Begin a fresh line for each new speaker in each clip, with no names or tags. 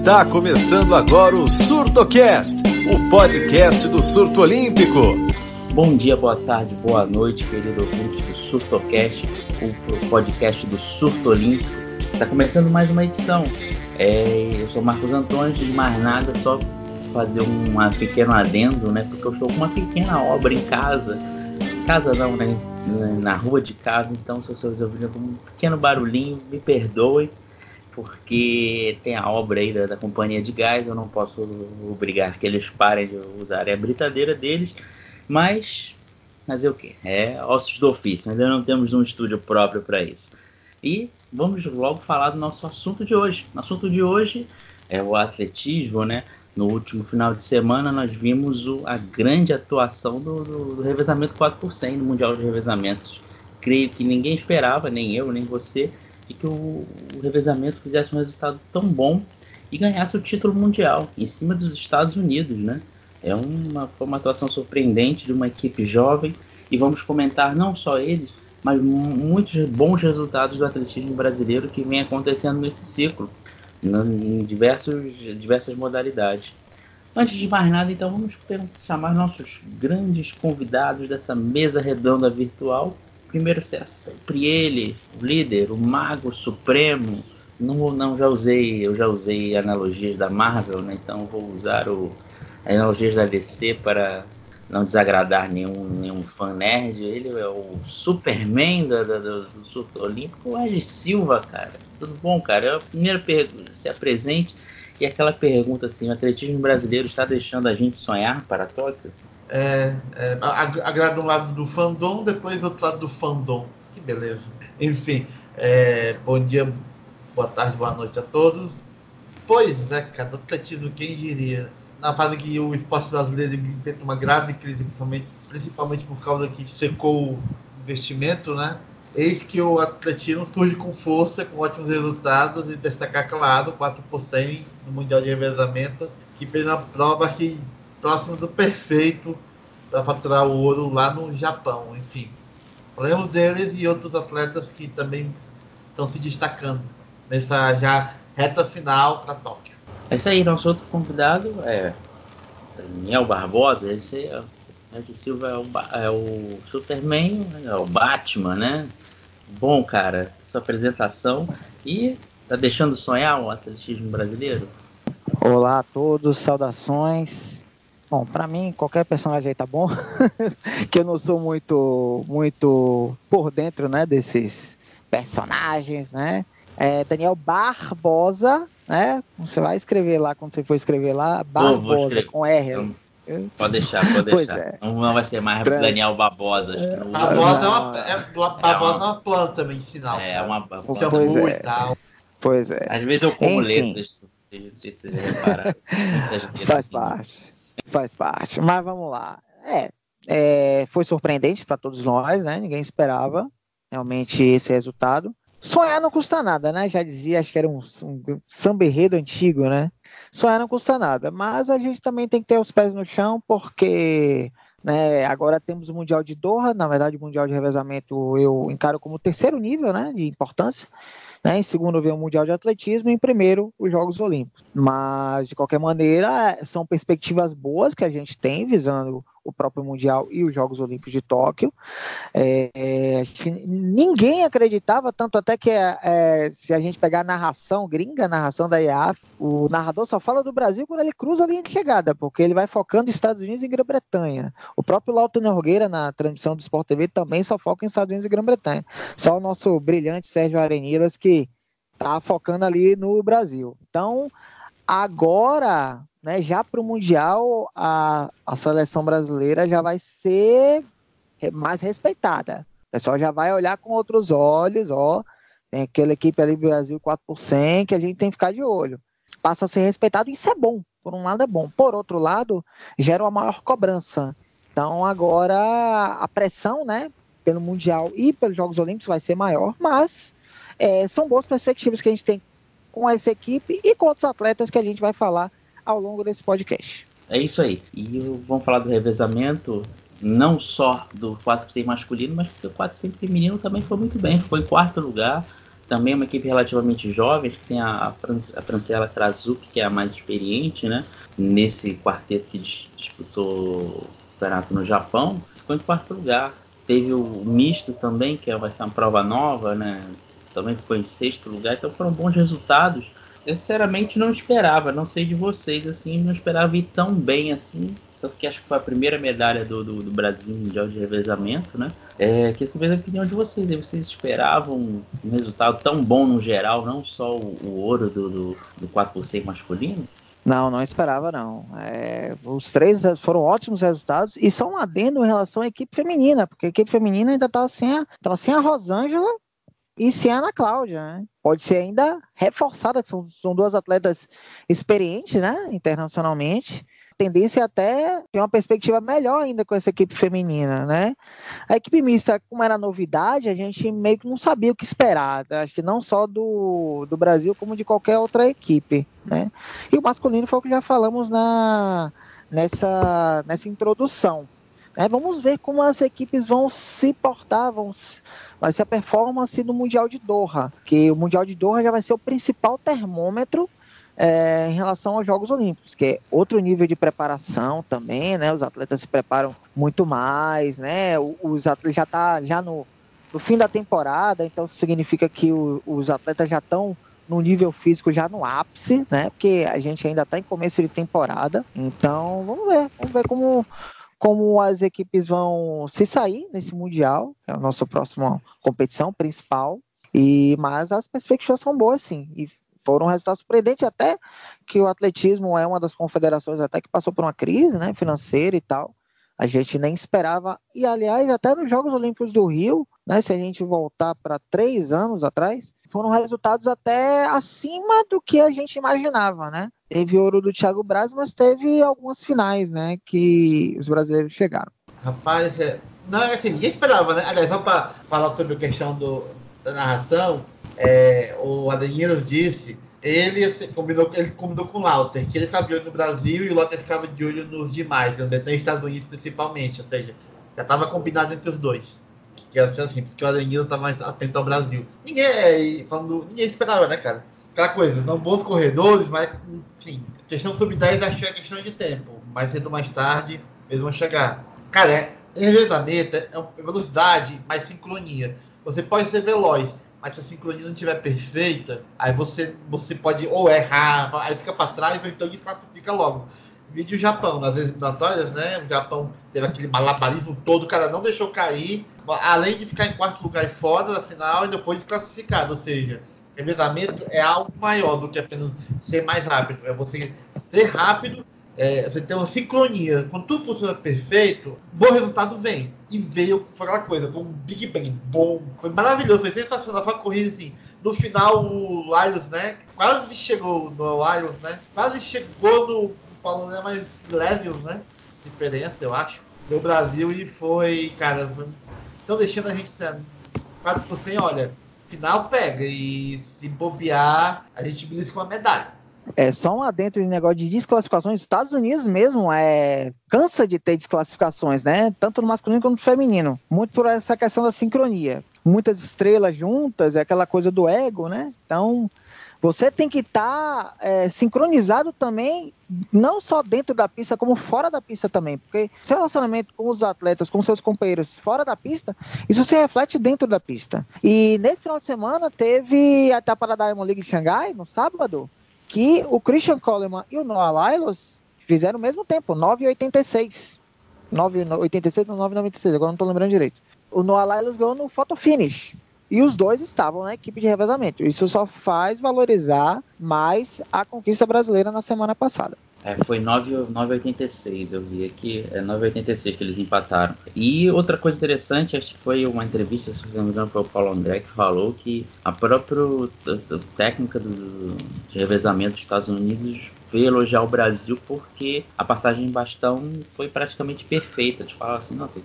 Está começando agora o SurtoCast, o podcast do surto olímpico.
Bom dia, boa tarde, boa noite, querido ouvinte do SurtoCast, o podcast do surto olímpico. Está começando mais uma edição. É, eu sou Marcos Antônio, de mais nada, só fazer um pequeno adendo, né? Porque eu estou com uma pequena obra em casa. Casa não, né? Na rua de casa, então se vocês ouvirem com um pequeno barulhinho, me perdoem porque tem a obra aí da, da, companhia de gás, eu não posso obrigar que eles parem de usarem a britadeira deles, mas fazer o que? É ossos do ofício, ainda não temos um estúdio próprio para isso. E vamos logo falar do nosso assunto de hoje. O assunto de hoje é o atletismo, né? No último final de semana nós vimos o, a grande atuação do, do, do revezamento 4 por 100 no Mundial de Revezamentos. Creio que ninguém esperava, nem eu, nem você, e que o, o revezamento fizesse um resultado tão bom e ganhasse o título mundial em cima dos Estados Unidos, né? É uma, foi uma atuação surpreendente de uma equipe jovem e vamos comentar não só eles, mas muitos bons resultados do atletismo brasileiro que vem acontecendo nesse ciclo, em diversos, diversas modalidades. Antes de mais nada, então, vamos chamar nossos grandes convidados dessa mesa redonda virtual primeiro ser sempre ele, o líder, o mago supremo. Não, não já usei, eu já usei analogias da Marvel, né? então vou usar o, analogias da DC para não desagradar nenhum, nenhum fã nerd. Ele é o Superman do, do, do Surto Olímpico, o Ed Silva, cara. Tudo bom, cara? É a primeira pergunta, se apresente. E aquela pergunta assim, o atletismo brasileiro está deixando a gente sonhar para Tóquio?
É, é, agrada um lado do fandom, depois outro lado do fandom. Que beleza. Enfim, é, bom dia, boa tarde, boa noite a todos. Pois é, cara, atletismo, quem diria? Na fase que o esporte brasileiro enfrenta uma grave crise, principalmente, principalmente por causa que secou o investimento, né? Eis que o atletismo surge com força, com ótimos resultados e destacar, claro, 4 por 100 no Mundial de Revezamentos, que fez uma prova que próximo do perfeito para faturar o ouro lá no Japão. Enfim, falamos deles e outros atletas que também estão se destacando nessa já reta final para Tóquio.
É isso aí, nosso outro convidado é Daniel Barbosa. Esse é, Ed Silva é o, é o Superman, é o Batman, né? Bom, cara, sua apresentação e tá deixando sonhar o atletismo brasileiro?
Olá a todos, saudações. Bom, para mim qualquer personagem aí tá bom, que eu não sou muito muito por dentro, né, desses personagens, né? É Daniel Barbosa, né? Você vai escrever lá quando você for escrever lá, Barbosa com R. Então,
pode deixar, pode deixar. É. Não vai ser mais Daniel Barbosa.
É, Barbosa, é uma, é, Barbosa é uma planta medicinal.
É, uma,
uma pois, é. pois é.
Às vezes eu como Enfim. letras, não sei se você já
Faz parte. Faz parte. Mas vamos lá. É, é foi surpreendente para todos nós, né? Ninguém esperava realmente esse resultado. Sonhar não custa nada, né? Já dizia, acho que era um, um samba antigo, né? Sonhar não custa nada, mas a gente também tem que ter os pés no chão, porque né, agora temos o Mundial de Doha, na verdade o Mundial de Revezamento eu encaro como terceiro nível né, de importância. Né? Em segundo vem o Mundial de Atletismo e em primeiro os Jogos Olímpicos. Mas, de qualquer maneira, são perspectivas boas que a gente tem visando o próprio Mundial e os Jogos Olímpicos de Tóquio. É, é, ninguém acreditava, tanto até que é, se a gente pegar a narração gringa, a narração da IAF, o narrador só fala do Brasil quando ele cruza a linha de chegada, porque ele vai focando Estados Unidos e Grã-Bretanha. O próprio Lauto Nogueira, na transmissão do Sport TV, também só foca em Estados Unidos e Grã-Bretanha. Só o nosso brilhante Sérgio Arenilas que está focando ali no Brasil. Então, agora né, já para o Mundial, a, a seleção brasileira já vai ser mais respeitada. O pessoal já vai olhar com outros olhos, ó. Tem aquela equipe ali do Brasil 4 por 100 que a gente tem que ficar de olho. Passa a ser respeitado, isso é bom. Por um lado é bom. Por outro lado, gera uma maior cobrança. Então agora a pressão, né, pelo Mundial e pelos Jogos Olímpicos vai ser maior, mas é, são boas perspectivas que a gente tem com essa equipe e com outros atletas que a gente vai falar ao longo desse podcast.
É isso aí. E vamos falar do revezamento, não só do 400 masculino, mas porque o 400 feminino também foi muito bem. Foi em quarto lugar. também é uma equipe relativamente jovem, que tem a, a Franciela Krasuki, que é a mais experiente, né? Nesse quarteto que disputou o campeonato no Japão, ficou em quarto lugar. Teve o misto também, que vai ser uma prova nova, né? Também ficou em sexto lugar, então foram bons resultados. Eu sinceramente não esperava, não sei de vocês, assim, não esperava ir tão bem assim tanto que acho que foi a primeira medalha do, do, do Brasil Mundial de Revezamento, né? É, queria saber a opinião de vocês. Vocês esperavam um resultado tão bom no geral, não só o, o ouro do, do, do 4 por 100 masculino?
Não, não esperava não. É, os três foram ótimos resultados e só um adendo em relação à equipe feminina, porque a equipe feminina ainda estava sem a, sem a Rosângela e sem a Ana Cláudia. Né? Pode ser ainda reforçada, são, são duas atletas experientes né, internacionalmente tendência é até ter uma perspectiva melhor ainda com essa equipe feminina, né? A equipe mista, como era novidade, a gente meio que não sabia o que esperar, acho que não só do, do Brasil, como de qualquer outra equipe, né? E o masculino foi o que já falamos na, nessa, nessa introdução. Né? Vamos ver como as equipes vão se portar, vão, vai ser a performance do Mundial de Doha, que o Mundial de Doha já vai ser o principal termômetro é, em relação aos Jogos Olímpicos, que é outro nível de preparação também, né? Os atletas se preparam muito mais, né? Os atletas já tá já no, no fim da temporada, então significa que o, os atletas já estão no nível físico já no ápice, né? Porque a gente ainda está em começo de temporada. Então, vamos ver, vamos ver como como as equipes vão se sair nesse mundial, que é a nossa próxima competição principal. E mas as perspectivas são boas sim. E foram resultados surpreendentes até que o atletismo é uma das confederações até que passou por uma crise, né, financeira e tal. A gente nem esperava. E aliás, até nos Jogos Olímpicos do Rio, né, se a gente voltar para três anos atrás, foram resultados até acima do que a gente imaginava, né? Teve ouro do Thiago Braz, mas teve algumas finais, né, que os brasileiros chegaram.
Rapaz, é... não, assim, ninguém esperava, né? Aliás, só para falar sobre a questão do, da narração, é, o Adaneiros disse, ele assim, combinou, ele combinou com o Lauter, que ele ficava de olho no Brasil e o Lauter ficava de olho nos demais, no Betão e Estados Unidos principalmente, ou seja, já estava combinado entre os dois. Que era assim, porque o Adanilo estava mais atento ao Brasil. Ninguém, é, falando, ninguém esperava, né, cara? Aquela coisa, são bons corredores, mas, enfim, questão sub 10 acho que é questão de tempo. Mais cedo ou mais tarde, eles vão chegar. Cara, é, revezamento é velocidade mais sincronia. Você pode ser veloz, mas se a sincronia não estiver perfeita, aí você, você pode ou errar, aí fica para trás, ou então desclassifica logo. Vídeo Japão, nas eliminatórias, né? O Japão teve aquele malabarismo todo, o cara não deixou cair, além de ficar em quarto lugar e fora da final, e depois desclassificado. Ou seja, revezamento é algo maior do que apenas ser mais rápido. É você ser rápido é, você tem uma sincronia. Quando tudo funciona perfeito, bom resultado vem. E veio, foi aquela coisa, foi um Big Bang, bom, foi maravilhoso, foi sensacional, foi uma corrida assim. No final, o Lyles, né, quase chegou no Lyles, né, quase chegou no Paulo, né, mais Levels, né, diferença, eu acho, do Brasil e foi, cara, estão deixando a gente sendo 4 por 100, olha, final pega e se bobear, a gente belisca uma medalha.
É só um adentro de negócio de desclassificações. Estados Unidos mesmo é cansa de ter desclassificações, né? Tanto no masculino quanto no feminino. Muito por essa questão da sincronia. Muitas estrelas juntas, é aquela coisa do ego, né? Então, você tem que estar tá, é, sincronizado também, não só dentro da pista, como fora da pista também. Porque seu relacionamento com os atletas, com seus companheiros fora da pista, isso se reflete dentro da pista. E nesse final de semana teve a etapa da Diamond League de Xangai, no sábado, que o Christian Coleman e o Noah Lyles fizeram o mesmo tempo, 9,86. 9,86 ou 9,96, agora não estou lembrando direito. O Noah Lyles ganhou no photo finish. E os dois estavam na equipe de revezamento. Isso só faz valorizar mais a conquista brasileira na semana passada.
É, foi 9,86, eu vi aqui, é 9,86 que eles empataram. E outra coisa interessante, acho que foi uma entrevista, se não me engano, foi o Paulo André que falou que a própria técnica do, de revezamento dos Estados Unidos veio elogiar o Brasil porque a passagem em bastão foi praticamente perfeita. De falar assim, nossa,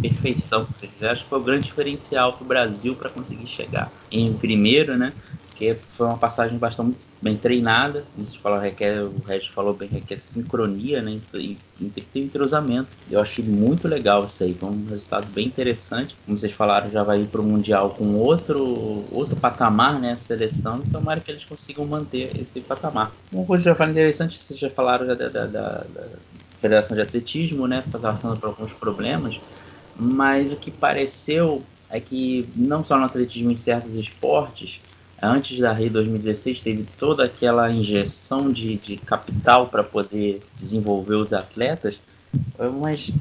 perfeição vocês fizeram. Acho que foi o grande diferencial para o Brasil para conseguir chegar em primeiro, né? que foi uma passagem bastante bem treinada. Isso fala, requer, o Regis falou bem, requer sincronia, né? E, tem que ter entrosamento. Eu achei muito legal isso aí, foi um resultado bem interessante. Como vocês falaram, já vai ir para o Mundial com outro, outro patamar, né? A seleção, e tomara que eles consigam manter esse patamar. Uma coisa já foi interessante, vocês já falaram da, da, da, da Federação de Atletismo, né? Está passando por alguns problemas, mas o que pareceu é que não só no atletismo em certos esportes, antes da Rio 2016 teve toda aquela injeção de, de capital para poder desenvolver os atletas, mas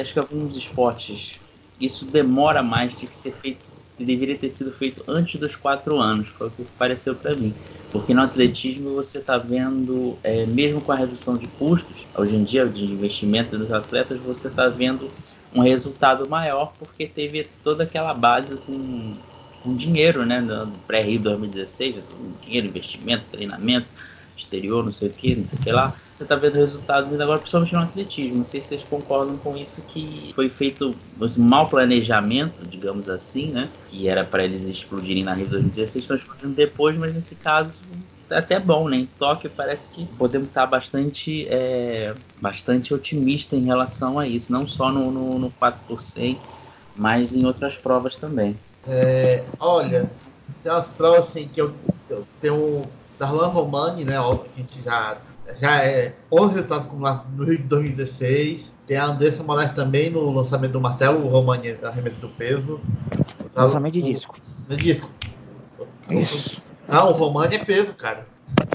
acho que alguns esportes isso demora mais, de que ser feito, deveria ter sido feito antes dos quatro anos, foi o que pareceu para mim. Porque no atletismo você está vendo, é, mesmo com a redução de custos, hoje em dia de investimento dos atletas, você está vendo um resultado maior porque teve toda aquela base com, com dinheiro, né? No pré-Rio 2016, dinheiro, investimento, treinamento, exterior, não sei o que, não sei o que lá. Você está vendo resultados agora, principalmente no atletismo. Não sei se vocês concordam com isso, que foi feito um assim, mau planejamento, digamos assim, né? Que era para eles explodirem na Rio 2016, estão explodindo depois, mas nesse caso até bom, né? Em Tóquio parece que podemos estar bastante, é, bastante otimista em relação a isso, não só no, no, no 4%, mas em outras provas também.
É, olha, tem umas provas assim que eu, eu tenho o Darlan Romani, né? Óbvio que a gente já, já é 11 resultados no Rio de 2016. Tem a Andressa Moraes também no lançamento do martelo, o Romani arremesso do peso.
Lançamento de disco.
De disco.
Isso.
Não, o Romani é peso, cara.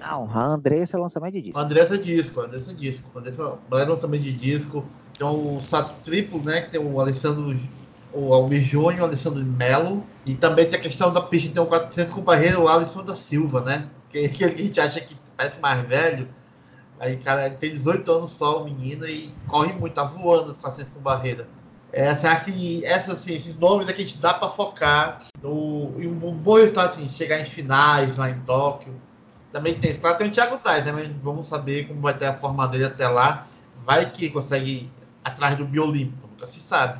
Não, a Andressa é lançamento de disco.
A Andressa é disco, a Andressa é disco. A Andressa é lançamento de disco. Tem o Sato Triplo, né? Que tem o Alessandro, o Almir Júnior, o Alessandro Melo. E também tem a questão da pista, tem o 400 com barreira, o Alisson da Silva, né? Que que a gente acha que parece mais velho. Aí, cara, tem 18 anos só, o menino, e corre muito, tá voando os 400 com barreira. É, será que essa, assim, esses nomes aqui a gente dá para focar no, em um bom resultado, assim, chegar em finais lá em Tóquio? Também tem, claro, tem o Thiago Tais, né? Mas vamos saber como vai ter a forma dele até lá. Vai que consegue atrás do Biolímpico, nunca se sabe.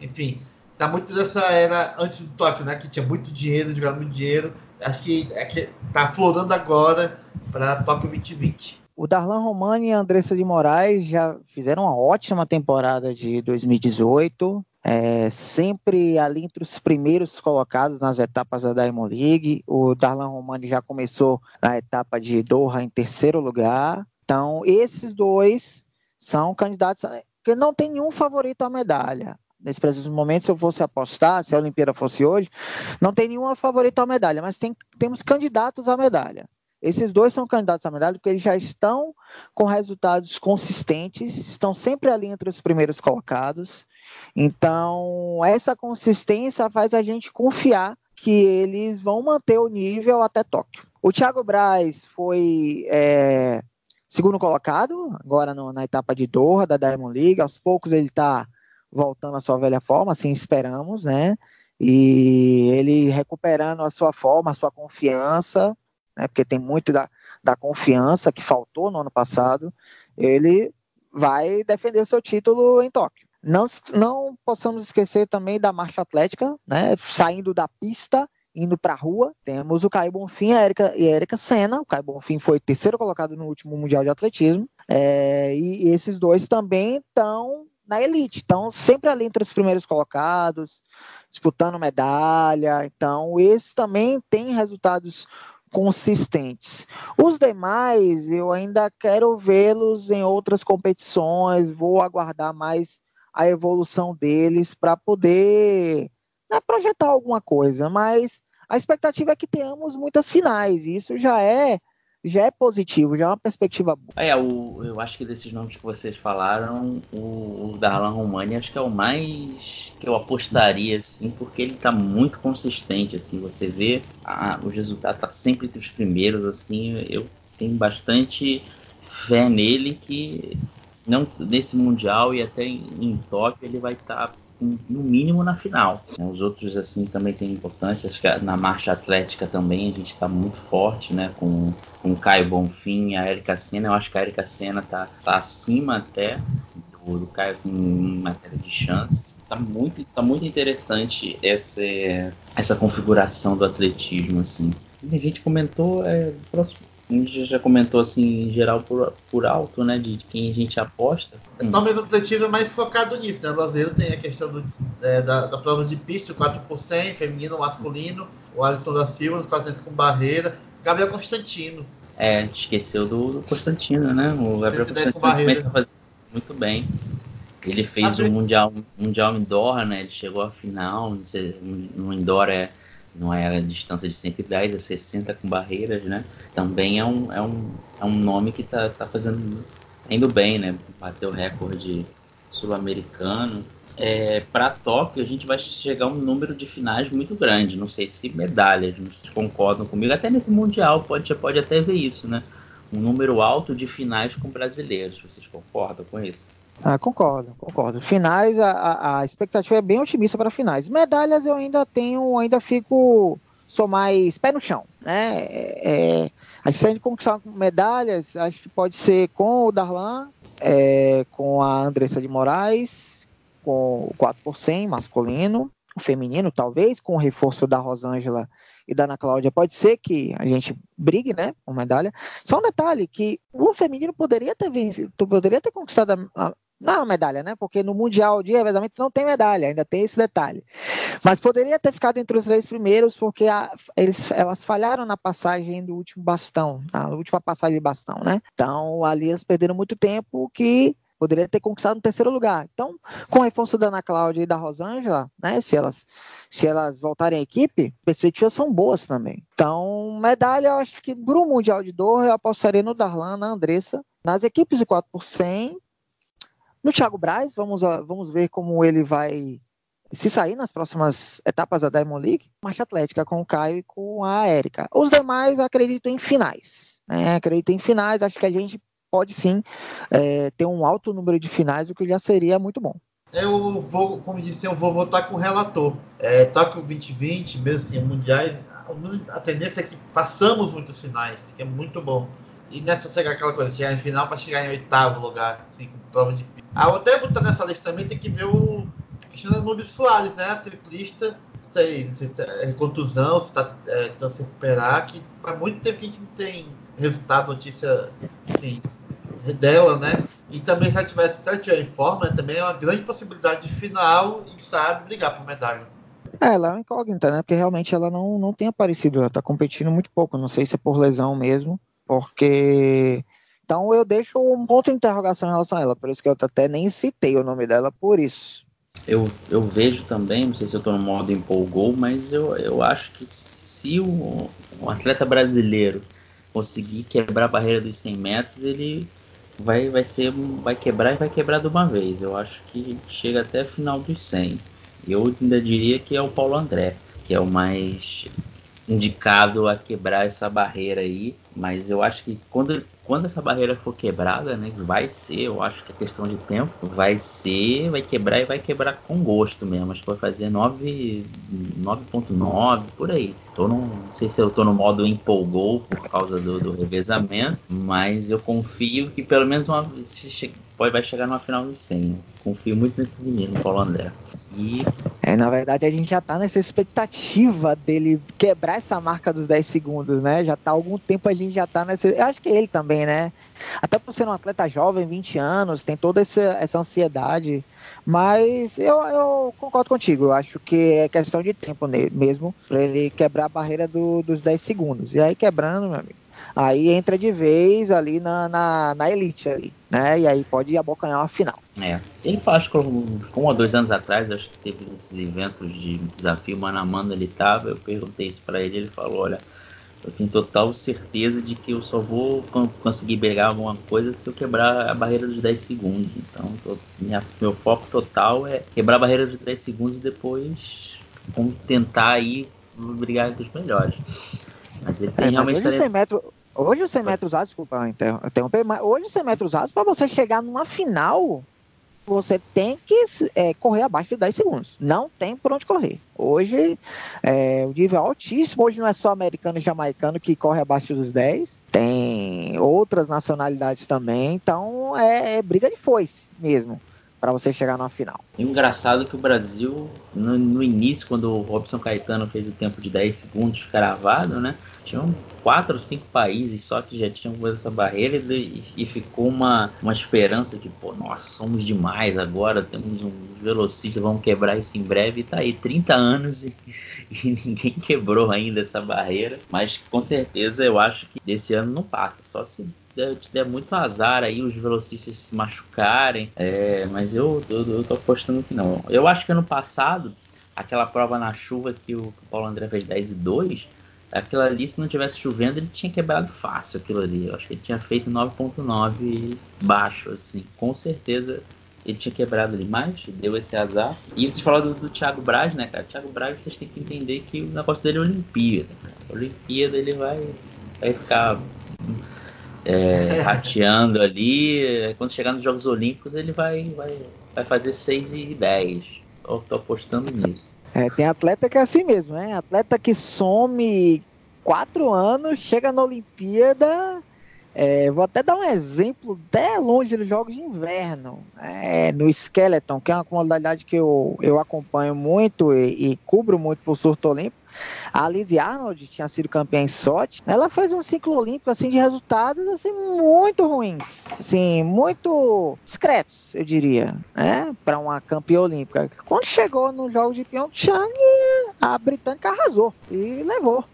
Enfim, tá muito dessa era antes do Tóquio, né? Que tinha muito dinheiro, jogando muito dinheiro. Acho que, é que tá florando agora para Tóquio 2020.
O Darlan Romani e a Andressa de Moraes já fizeram uma ótima temporada de 2018, é, sempre ali entre os primeiros colocados nas etapas da Diamond League. O Darlan Romani já começou na etapa de Doha em terceiro lugar. Então, esses dois são candidatos, que não tem nenhum favorito à medalha. Nesse preciso momento, se eu fosse apostar, se a Olimpíada fosse hoje, não tem nenhuma favorito à medalha, mas tem, temos candidatos à medalha. Esses dois são candidatos à medalha porque eles já estão com resultados consistentes, estão sempre ali entre os primeiros colocados. Então, essa consistência faz a gente confiar que eles vão manter o nível até Tóquio. O Thiago Braz foi é, segundo colocado, agora no, na etapa de Doha da Diamond League. Aos poucos ele está voltando à sua velha forma, assim esperamos, né? E ele recuperando a sua forma, a sua confiança né, porque tem muito da, da confiança que faltou no ano passado, ele vai defender o seu título em Tóquio. Não, não possamos esquecer também da marcha atlética, né, saindo da pista indo para a rua, temos o Caio Bonfim a Erika, e a Erika Senna. O Caio Bonfim foi terceiro colocado no último Mundial de Atletismo. É, e esses dois também estão na elite, estão sempre ali entre os primeiros colocados, disputando medalha. Então, esses também têm resultados consistentes. Os demais, eu ainda quero vê-los em outras competições, vou aguardar mais a evolução deles para poder né, projetar alguma coisa, mas a expectativa é que tenhamos muitas finais, e isso já é já é positivo, já é uma perspectiva boa.
É, o, eu acho que desses nomes que vocês falaram, o, o Darlan Romani acho que é o mais que eu apostaria, assim, porque ele tá muito consistente, assim, você vê a, os resultados tá sempre entre os primeiros, assim, eu tenho bastante fé nele que não nesse mundial e até em, em Tóquio ele vai estar tá no mínimo na final. Os outros assim também têm importância. Acho que na marcha atlética também a gente está muito forte, né? Com, com o Caio Bonfim, a Erika Senna. Eu acho que a Erika Senna tá, tá acima até do, do Caio assim, em matéria de chance. Tá muito, tá muito interessante essa, essa configuração do atletismo, assim. A gente comentou, é, próximo, a gente já comentou assim em geral por, por alto, né, de, de quem a gente aposta.
Então, mesmo atletismo é mais focado nisso, né? O brasileiro tem a questão do, é, da, da prova de pista, 4 por 100, feminino, masculino, o Alisson da Silva, os 400 com barreira, Gabriel Constantino.
É, esqueceu do, do Constantino, né? O Gabriel Constantino tá fazendo muito bem. Ele fez o um mundial, mundial Indoor, né? Ele chegou à final, não sei, no Indoor é não é a distância de 110, é 60 com barreiras, né? Também é um, é um, é um nome que está tá fazendo indo bem, né? Bateu o recorde sul-americano. É, para Tóquio a gente vai chegar a um número de finais muito grande. Não sei se medalhas, vocês concordam comigo. Até nesse mundial pode, pode até ver isso, né? Um número alto de finais com brasileiros. Vocês concordam com isso?
Ah, concordo, concordo. Finais, a, a expectativa é bem otimista para finais. Medalhas eu ainda tenho, ainda fico, sou mais pé no chão, né? É, é a gente tem conquistar medalhas, acho que pode ser com o Darlan, é, com a Andressa de Moraes, com o 4 por 100 masculino, o feminino talvez, com o reforço da Rosângela e da Ana Cláudia, pode ser que a gente brigue, né, com medalha. Só um detalhe, que o feminino poderia ter vencido, poderia ter conquistado a, não medalha, né? Porque no Mundial de revezamento não tem medalha, ainda tem esse detalhe. Mas poderia ter ficado entre os três primeiros, porque a, eles, elas falharam na passagem do último bastão, na última passagem de bastão, né? Então ali eles perderam muito tempo que poderia ter conquistado um terceiro lugar. Então, com o reforço da Ana Cláudia e da Rosângela, né? Se elas, se elas voltarem à equipe, perspectivas são boas também. Então, medalha, eu acho que para o Mundial de Dor, eu apostaria no Darlan, na Andressa. Nas equipes de 4 por 100, no Thiago Braz, vamos, vamos ver como ele vai se sair nas próximas etapas da Diamond League. Marcha Atlética com o Caio e com a Érica. Os demais acredito em finais. Né? Acredito em finais, acho que a gente pode sim é, ter um alto número de finais, o que já seria muito bom.
Eu vou, como disse, eu vou votar com o relator. É, Tóquio 2020, mesmo assim, mundiais, a tendência é que passamos muitos finais, que é muito bom. E nessa chegar aquela coisa, chegar em final para chegar em oitavo lugar, assim, com prova de até botar nessa lista também tem que ver o Cristiano Nubes Soares, né? Triplista, sei, se é contusão, se está é, tentando se recuperar, que há muito tempo que a gente não tem resultado, notícia, enfim, dela, né? E também se ela tivesse, se ela tiver em forma, também é uma grande possibilidade de final e sabe brigar por medalha.
É, ela é uma incógnita, né? Porque realmente ela não, não tem aparecido, ela tá competindo muito pouco. Não sei se é por lesão mesmo, porque então eu deixo um ponto de interrogação em relação a ela, por isso que eu até nem citei o nome dela por isso.
Eu, eu vejo também, não sei se eu estou no modo empolgou, mas eu, eu acho que se o, um atleta brasileiro conseguir quebrar a barreira dos 100 metros, ele vai, vai ser vai quebrar e vai quebrar de uma vez. Eu acho que chega até o final dos 100. Eu ainda diria que é o Paulo André, que é o mais indicado a quebrar essa barreira aí, mas eu acho que quando quando essa barreira for quebrada, né, vai ser, eu acho que é questão de tempo, vai ser, vai quebrar e vai quebrar com gosto mesmo. Acho que vai fazer 9.9 por aí. Tô no, não sei se eu tô no modo empolgou por causa do, do revezamento, mas eu confio que pelo menos uma pode vai chegar numa final de 100. Confio muito nesse menino, Paulo André.
E é, na verdade a gente já tá nessa expectativa dele quebrar essa marca dos 10 segundos, né? Já tá há algum tempo a gente já tá nessa, eu acho que ele também, né? Até por ser um atleta jovem, 20 anos, tem toda essa, essa ansiedade. Mas eu, eu, concordo contigo, eu acho que é questão de tempo mesmo para ele quebrar a barreira do, dos 10 segundos. E aí quebrando, meu amigo, aí entra de vez ali na, na, na elite ali, né? E aí pode abocanhar uma final.
É, ele acho que um ou dois anos atrás, acho que teve esses eventos de desafio mano a mano, ele tava, eu perguntei isso para ele, ele falou, olha, eu tenho total certeza de que eu só vou conseguir pegar alguma coisa se eu quebrar a barreira dos 10 segundos. Então, tô, minha, meu foco total é quebrar a barreira dos 10 segundos e depois vamos tentar aí brigar entre os melhores.
Mas ele tem é, realmente. Hoje, 100 metros, hoje os 100 metros altos, desculpa interromper, mas hoje os 100 metros altos, para você chegar numa final, você tem que é, correr abaixo de 10 segundos. Não tem por onde correr. Hoje, é, o nível é altíssimo. Hoje não é só americano e jamaicano que corre abaixo dos 10. Tem outras nacionalidades também. Então, é, é briga de foice mesmo para você chegar na final.
Engraçado que o Brasil, no, no, início, quando o Robson Caetano fez o tempo de 10 segundos cravado, né? Tinham quatro ou cinco países só que já tinham essa barreira e, e, ficou uma, uma esperança de, pô, nossa, somos demais agora, temos um velocista, vamos quebrar isso em breve. E tá aí, 30 anos e, e ninguém quebrou ainda essa barreira. Mas com certeza eu acho que desse ano não passa, só se der, der muito azar aí os velocistas se machucarem. É, mas eu, eu, eu tô apostando que não. Eu acho que ano passado, aquela prova na chuva que o, Paulo André fez 10 e 2, aquilo ali, se não tivesse chovendo, ele tinha quebrado fácil aquilo ali. Eu acho que ele tinha feito 9.9 baixo, assim. Com certeza ele tinha quebrado ali, mas deu esse azar. E vocês falaram do, do Thiago Braz, né, cara? Thiago Braz, vocês têm que entender que o negócio dele é Olimpíada. Olimpíada ele vai, vai ficar é, rateando ali. Quando chegar nos Jogos Olímpicos, ele vai, vai, vai fazer 6 e 10. Eu tô apostando nisso.
É, tem atleta que é assim mesmo, né? Atleta que some quatro anos, chega na Olimpíada. É, vou até dar um exemplo até longe dos Jogos de Inverno. É, no Skeleton, que é uma modalidade que eu, eu acompanho muito e, e cubro muito por surto olímpico. A Lizzie Arnold tinha sido campeã em Sochi. Ela fez um ciclo olímpico assim de resultados assim muito ruins, assim muito discretos, eu diria, né, para uma campeã olímpica. Quando chegou no jogo de Pyeongchang, a britânica arrasou e levou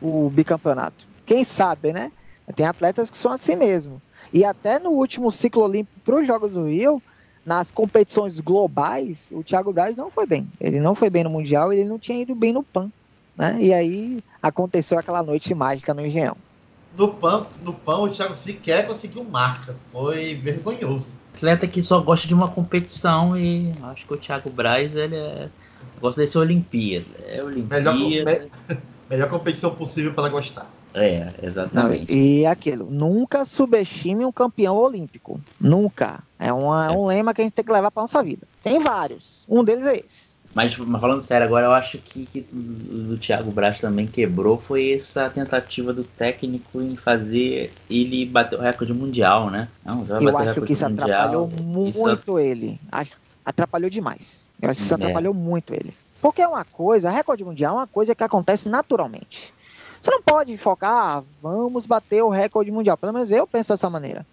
o bicampeonato. Quem sabe, né? Tem atletas que são assim mesmo. E até no último ciclo olímpico para os Jogos do Rio, nas competições globais, o Thiago Braz não foi bem. Ele não foi bem no Mundial, ele não tinha ido bem no PAN. Né? E aí aconteceu aquela noite mágica no Engenhão.
No PAN, no PAN o Thiago sequer conseguiu marca. Foi vergonhoso.
Atleta que só gosta de uma competição e acho que o Thiago Braz ele é, gosta desse Olimpíada. É Olimpíada. Melhor,
me, melhor competição possível para gostar.
É, exatamente.
Não, e aquilo, nunca subestime um campeão olímpico. Nunca. É, uma, é. um lema que a gente tem que levar para nossa vida. Tem vários. Um deles é esse.
Mas, mas, falando sério, agora eu acho que, que o Thiago Braz também quebrou foi essa tentativa do técnico em fazer ele bater o recorde mundial, né?
Não, eu acho que isso mundial, atrapalhou muito isso... ele. Atrapalhou demais. Eu acho que isso é. atrapalhou muito ele. Porque é uma coisa, recorde mundial é uma coisa que acontece naturalmente. Você não pode focar, ah, vamos bater o recorde mundial. Pelo menos eu penso dessa maneira.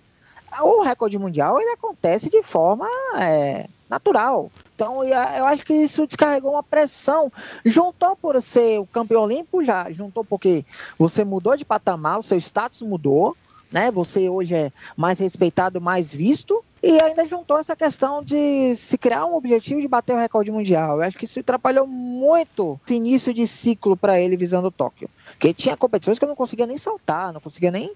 O recorde mundial ele acontece de forma é, natural. Então eu acho que isso descarregou uma pressão. Juntou por ser o campeão olímpico, já juntou porque você mudou de patamar, o seu status mudou, né? Você hoje é mais respeitado, mais visto. E ainda juntou essa questão de se criar um objetivo de bater o recorde mundial. Eu acho que isso atrapalhou muito esse início de ciclo para ele visando Tóquio. Porque tinha competições que eu não conseguia nem saltar, não conseguia nem,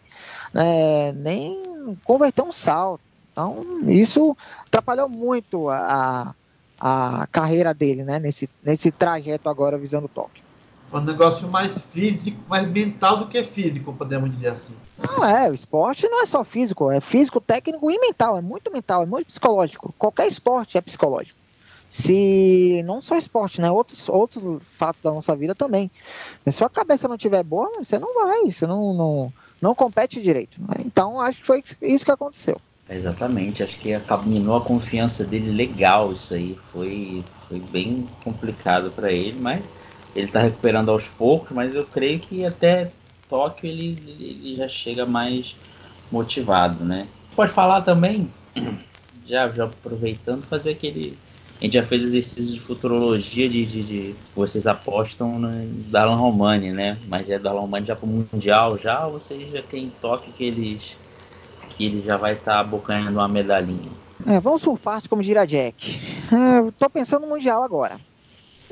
é, nem converter um salto. Então, isso atrapalhou muito a, a carreira dele, né? Nesse, nesse trajeto agora visando Tóquio.
Um negócio mais físico, mais mental do que físico, podemos dizer assim.
Não é, o esporte não é só físico, é físico, técnico e mental, é muito mental, é muito psicológico. Qualquer esporte é psicológico. Se não só esporte, né? Outros, outros fatos da nossa vida também. Se sua cabeça não estiver boa, você não vai, você não, não, não compete direito. Né? Então acho que foi isso que aconteceu.
Exatamente, acho que minou a confiança dele legal isso aí. Foi, foi bem complicado para ele, mas ele está recuperando aos poucos, mas eu creio que até Tóquio ele, ele já chega mais motivado, né? Pode falar também, já, já aproveitando, fazer aquele. A gente já fez exercícios de futurologia de, de, de vocês apostam no Darlan Romani, né? Mas é Darlan Romani já para o Mundial já, ou vocês já tem toque que eles que ele já vai estar tá abocanhando uma medalhinha.
É, vamos surfar como gira Jack. É, tô pensando no Mundial agora.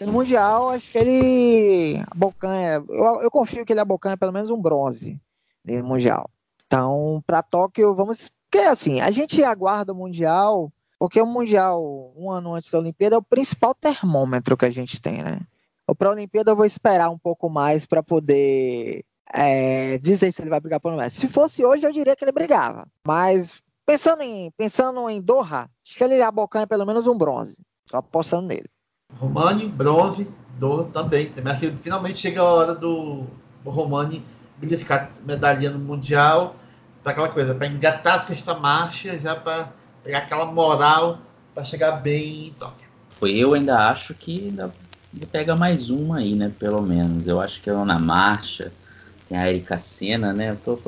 No Mundial, acho que ele abocanha. Eu, eu confio que ele abocanha pelo menos um bronze no Mundial. Então, para Tóquio, vamos. Porque assim, a gente aguarda o Mundial, porque o Mundial, um ano antes da Olimpíada, é o principal termômetro que a gente tem, né? Para a Olimpíada, eu vou esperar um pouco mais para poder é, dizer se ele vai brigar por um Se fosse hoje, eu diria que ele brigava. Mas pensando em, pensando em Doha, acho que ele abocanha pelo menos um bronze. Só apostando nele.
Romani, bronze, Doha também. também acho que finalmente chega a hora do, do Romani ficar medalha no Mundial. Para aquela coisa, para engatar a sexta marcha, já para pegar aquela moral para chegar bem em Tóquio.
Eu ainda acho que ainda pega mais uma aí, né? Pelo menos. Eu acho que é na marcha. Tem a Erika Senna, né? Eu tô,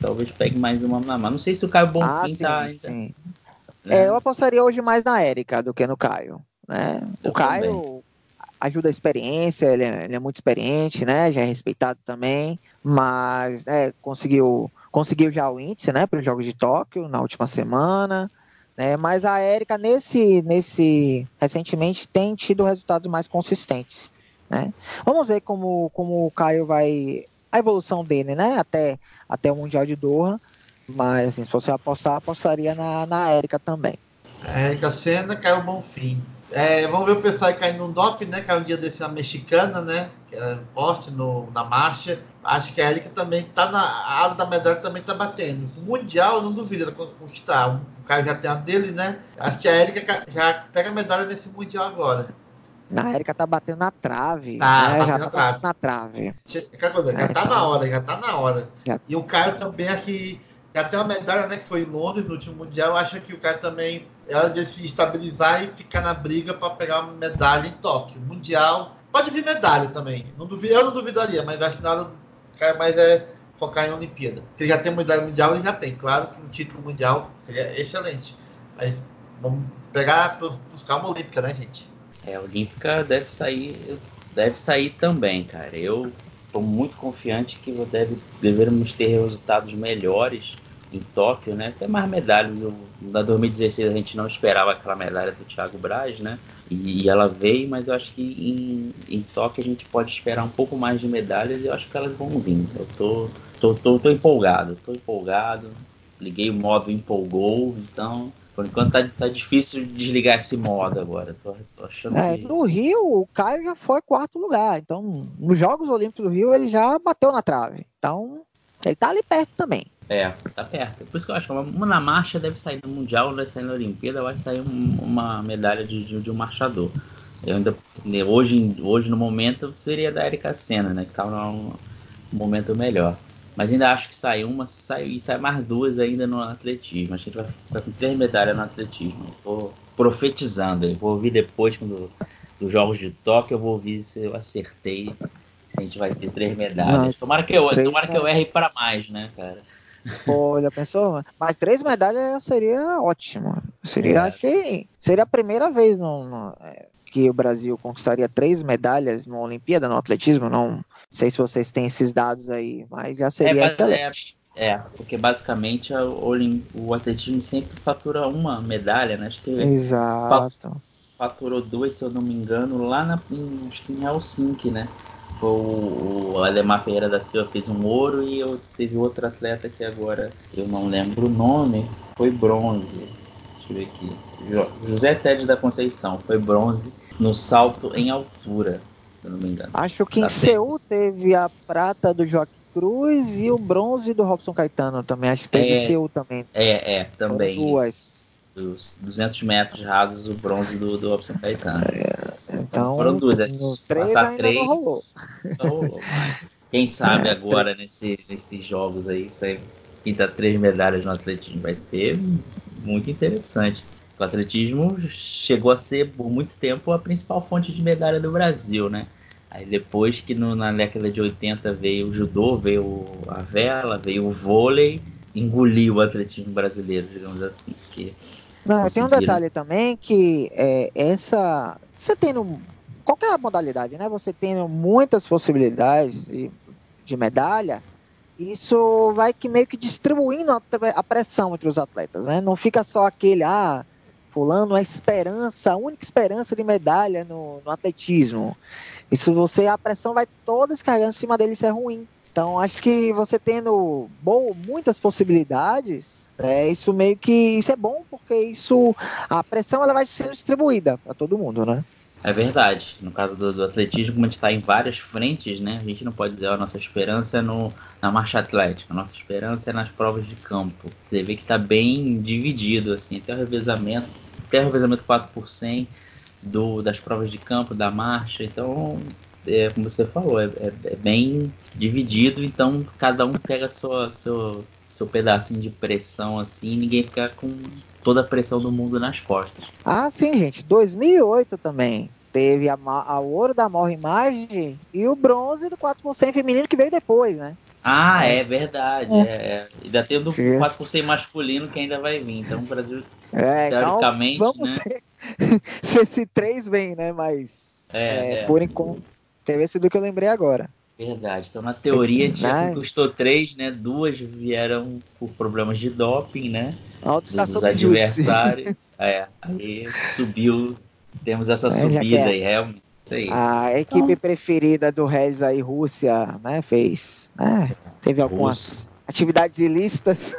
talvez pegue mais uma na marcha. Não sei se o Caio Bonfim ah, sim, tá ainda. Sim.
Né? É, eu apostaria hoje mais na Erika do que no Caio. Né? o Caio também. ajuda a experiência, ele é, ele é, muito experiente, né? Já é respeitado também, mas é, conseguiu, conseguiu já o índice, né? Para os Jogos de Tóquio na última semana. Né? Mas a Érica, nesse, nesse, recentemente, tem tido resultados mais consistentes. Né? Vamos ver como, como o Caio vai. A evolução dele, né? Até, até o Mundial de Doha. Mas assim, se você apostar, apostaria na, na Érica também.
A Érica Senna caiu bom fim. É, vamos ver o pessoal caindo no DOP, né? Caiu um dia desse na mexicana, né? Que é forte no, na marcha. Acho que a Erika também tá na. A da medalha também tá batendo. O Mundial, não duvido ela conquistar. O cara já tem a dele, né? Acho que a Erika já pega a medalha nesse Mundial agora.
A Erika tá batendo na trave.
Tá,
né?
já
tá
trave.
na trave.
Coisa, já tá na hora, já tá na hora. Já. E o Caio também aqui. Já tem uma medalha, né? Que foi em Londres no último Mundial. Eu acho que o Caio também ela de se estabilizar e ficar na briga para pegar uma medalha em Tóquio. Mundial. Pode vir medalha também. Não duvido, eu não duvidaria, mas acho que na hora cara mais é focar em Olimpíada. Porque ele já tem medalha mundial, ele já tem. Claro que um título mundial seria excelente. Mas vamos pegar buscar uma olímpica, né, gente?
É, a olímpica deve sair, deve sair também, cara. Eu estou muito confiante que deve, devemos ter resultados melhores em Tóquio, né? Até mais medalhas. Na 2016 a gente não esperava aquela medalha do Thiago Braz, né? E, e ela veio, mas eu acho que em, em, Tóquio a gente pode esperar um pouco mais de medalhas e eu acho que elas vão vir. Eu tô, tô, tô, tô empolgado, tô empolgado. Liguei o modo empolgou, então por enquanto tá, tá difícil de desligar esse modo agora. Tô, tô achando
é,
que...
No Rio, o Caio já foi quarto lugar. Então, nos Jogos Olímpicos do Rio, ele já bateu na trave. Então, ele tá ali perto também.
É, tá perto. Por isso que eu acho que uma na marcha deve sair no Mundial, deve sair na Olimpíada, vai sair um, uma medalha de, de, de, um marchador. Eu ainda, né, hoje, hoje, no momento, seria da Erika Senna, né? Que tava num momento melhor. Mas ainda acho que sai uma, sai, e sai mais duas ainda no atletismo. A gente vai ficar com três medalhas no atletismo. Vou profetizando, vou ouvir depois quando, dos Jogos de Tóquio, eu vou ouvir se eu acertei. Se a gente vai ter três medalhas. Não, tomara que eu, tomara que eu erre para mais, né, cara?
Já pensou? Mas três medalhas seria ótimo. Seria, é. achei, seria a primeira vez no, no, que o Brasil conquistaria três medalhas numa Olimpíada, no atletismo. Não sei se vocês têm esses dados aí, mas já seria é, excelente.
É, é, porque basicamente a, o, o, atletismo sempre fatura uma medalha, né? Acho que
Exato.
Faturou duas, se eu não me engano, lá na, em, acho que em Helsinki, né? Foi o, o Ademar Ferreira da Silva fez um ouro e eu teve outro atleta que agora eu não lembro o nome, foi bronze. Deixa eu ver aqui. José Ted da Conceição, foi bronze no salto em altura, se eu não me engano.
Acho que em Seul teve a prata do Joaquim Cruz e o bronze do Robson Caetano também. Acho que teve é, Seul também.
É, é, também. Foram duas dos 200 metros rasos o bronze do, do Robson Caetano.
É, então,
foram duas. É,
três passar três. Não rolou.
Não rolou Quem sabe agora nesse, nesses jogos aí, você pinta três medalhas no atletismo. Vai ser muito interessante. O atletismo chegou a ser por muito tempo a principal fonte de medalha do Brasil, né? Aí depois que no, na década de 80 veio o judô, veio a vela, veio o vôlei, engoliu o atletismo brasileiro, digamos assim. Que
não, tem um detalhe também que é, essa. Você tendo. Qualquer modalidade, né? Você tendo muitas possibilidades de, de medalha, isso vai que meio que distribuindo a, a, pressão entre os atletas, né? Não fica só aquele, ah, fulano a esperança, a única esperança de medalha no, no atletismo. Isso você, a pressão vai toda descarregando em cima dele, isso é ruim. Então acho que você tendo bom, muitas possibilidades, é, isso meio que isso é bom porque isso a pressão ela vai sendo distribuída para todo mundo, né?
É verdade. No caso do, do atletismo, como a gente está em várias frentes, né? A gente não pode dizer a nossa esperança é no, na marcha atlética, a nossa esperança é nas provas de campo. Você vê que está bem dividido, assim, até o revezamento, até o revezamento 4 por 100 do, das provas de campo, da marcha. Então, é, como você falou, é, é, é bem dividido, então cada um pega sua, sua seu pedacinho de pressão assim, ninguém ficar com toda a pressão do mundo nas costas.
Ah, sim, gente. 2008 também. Teve a, a ouro da Morra Imagem e o bronze do 4% feminino que veio depois, né?
Ah, é verdade. É. É. Ainda tem o do 4% masculino que ainda vai vir. Então o Brasil, é, teoricamente. Então, vamos
né? se esse três vem, né? Mas é, é, é. por enquanto. Teve esse do que eu lembrei agora.
Verdade. Então, na teoria, tinha custou três, né? Duas vieram por problemas de doping, né?
Alto
dos, dos adversários. é, aí subiu. Temos essa é, subida aí, realmente. Aí.
A equipe então... preferida do Rez aí, Rússia, né? Fez. Né, teve algumas atividades ilícitas.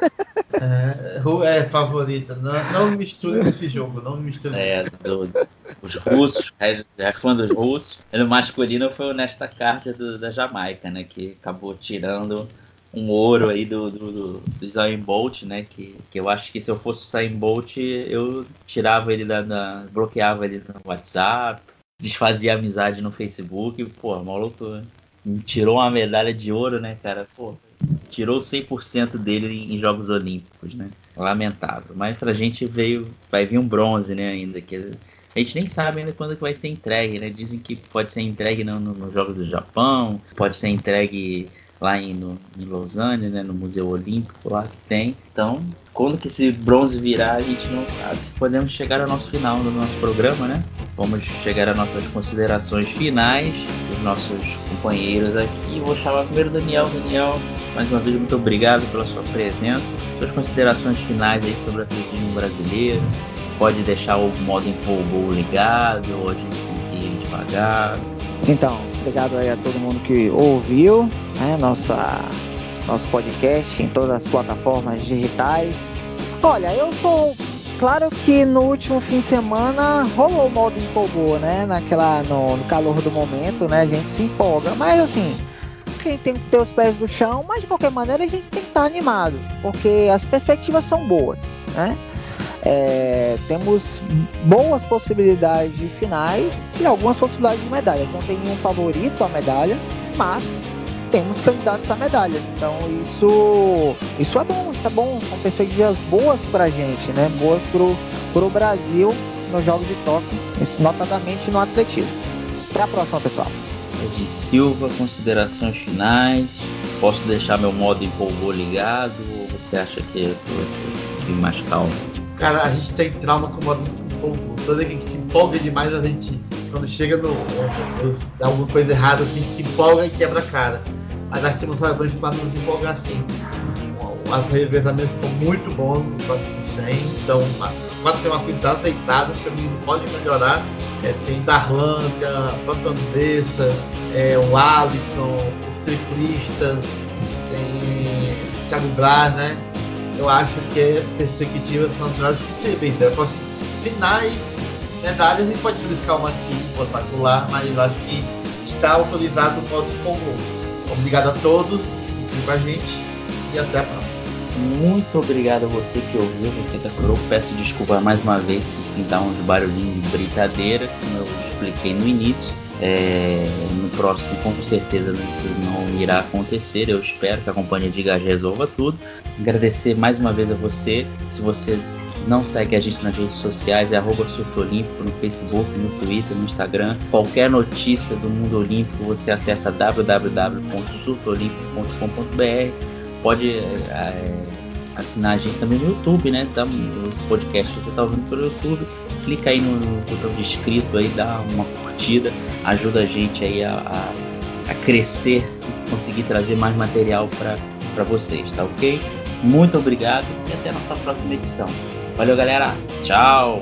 É, é favorita. Não, não misture nesse jogo, não misture.
É, do, os russos, é, é fã dos russos. No masculino foi o Nesta Carta do, da Jamaica, né? Que acabou tirando um ouro aí do, do, do, do Zayn Bolt, né? Que, que eu acho que se eu fosse o Zayn Bolt, eu tirava ele da, da, bloqueava ele no WhatsApp, desfazia amizade no Facebook, pô, maluco tirou uma medalha de ouro, né, cara? Pô, tirou 100% dele em Jogos Olímpicos, né? Lamentável. Mas pra gente veio, vai vir um bronze, né, ainda que a gente nem sabe ainda quando que vai ser entregue, né? Dizem que pode ser entregue nos no, Jogos do Japão, pode ser entregue lá em, no, em Lausanne, né, no Museu Olímpico lá que tem. Então, quando que esse bronze virar, a gente não sabe. Podemos chegar ao nosso final do nosso programa, né? Vamos chegar às nossas considerações finais dos nossos companheiros aqui. Vou chamar primeiro Daniel. Daniel, mais uma vez, muito obrigado pela sua presença. Suas considerações finais aí sobre o atletismo brasileiro. Pode deixar o modo empolgou ligado, ou a gente tem que ir devagar.
Então, obrigado aí a todo mundo que ouviu né, nossa, nosso podcast em todas as plataformas digitais. Olha, eu sou. Claro que no último fim de semana rolou o modo empolgou, né? Naquela, no, no calor do momento, né? A gente se empolga. Mas assim, a gente tem que ter os pés no chão, mas de qualquer maneira a gente tem que estar animado, porque as perspectivas são boas, né? É, temos boas possibilidades de finais e algumas possibilidades de medalhas. Não tem nenhum favorito a medalha, mas temos candidatos a medalhas. Então isso, isso é bom, isso é bom. São perspectivas boas para a gente, né? Boas para o Brasil nos Jogos de Tóquio, notadamente no atletismo. Até a próxima, pessoal.
De Silva, considerações finais. Posso deixar meu modo empolgou ligado ou você acha que eu tô, mais calmo?
Cara, a gente tem trauma com o modo empolgou. Toda que se empolga demais, a gente, quando chega no. dá alguma coisa errada, assim, se empolga e quebra a cara. Mas nós temos razões para nos empolgar assim. Os revezamentos ficam muito bons no 4 100, então pode ser uma coisa tá aceitável, o caminho pode melhorar. É, tem Darlan, a própria é, o Alisson, os triplistas, tem Thiago Braz, né? Eu acho que as perspectivas são as melhores possíveis. Né? Finais, medalhas, gente pode buscar uma aqui, espetacular, mas eu acho que está autorizado o modo comum. Obrigado a todos que com a gente e até a próxima.
Muito obrigado a você que ouviu, você que acordou. Peço desculpa mais uma vez se dar uns barulhinhos de brincadeira, como eu expliquei no início. É, no próximo, com certeza, isso não irá acontecer. Eu espero que a companhia de gás resolva tudo. Agradecer mais uma vez a você. Se você não segue a gente nas redes sociais, é arroba Olímpico no Facebook, no Twitter, no Instagram. Qualquer notícia do mundo olímpico você acessa www.surtoolímpico.com.br. Pode é, assinar a gente também no YouTube, né? Então, os podcasts você está ouvindo pelo YouTube. Clica aí no, no botão de inscrito aí, dá uma curtida, ajuda a gente aí a, a, a crescer e conseguir trazer mais material para vocês, tá ok? Muito obrigado e até a nossa próxima edição. Valeu, galera. Tchau.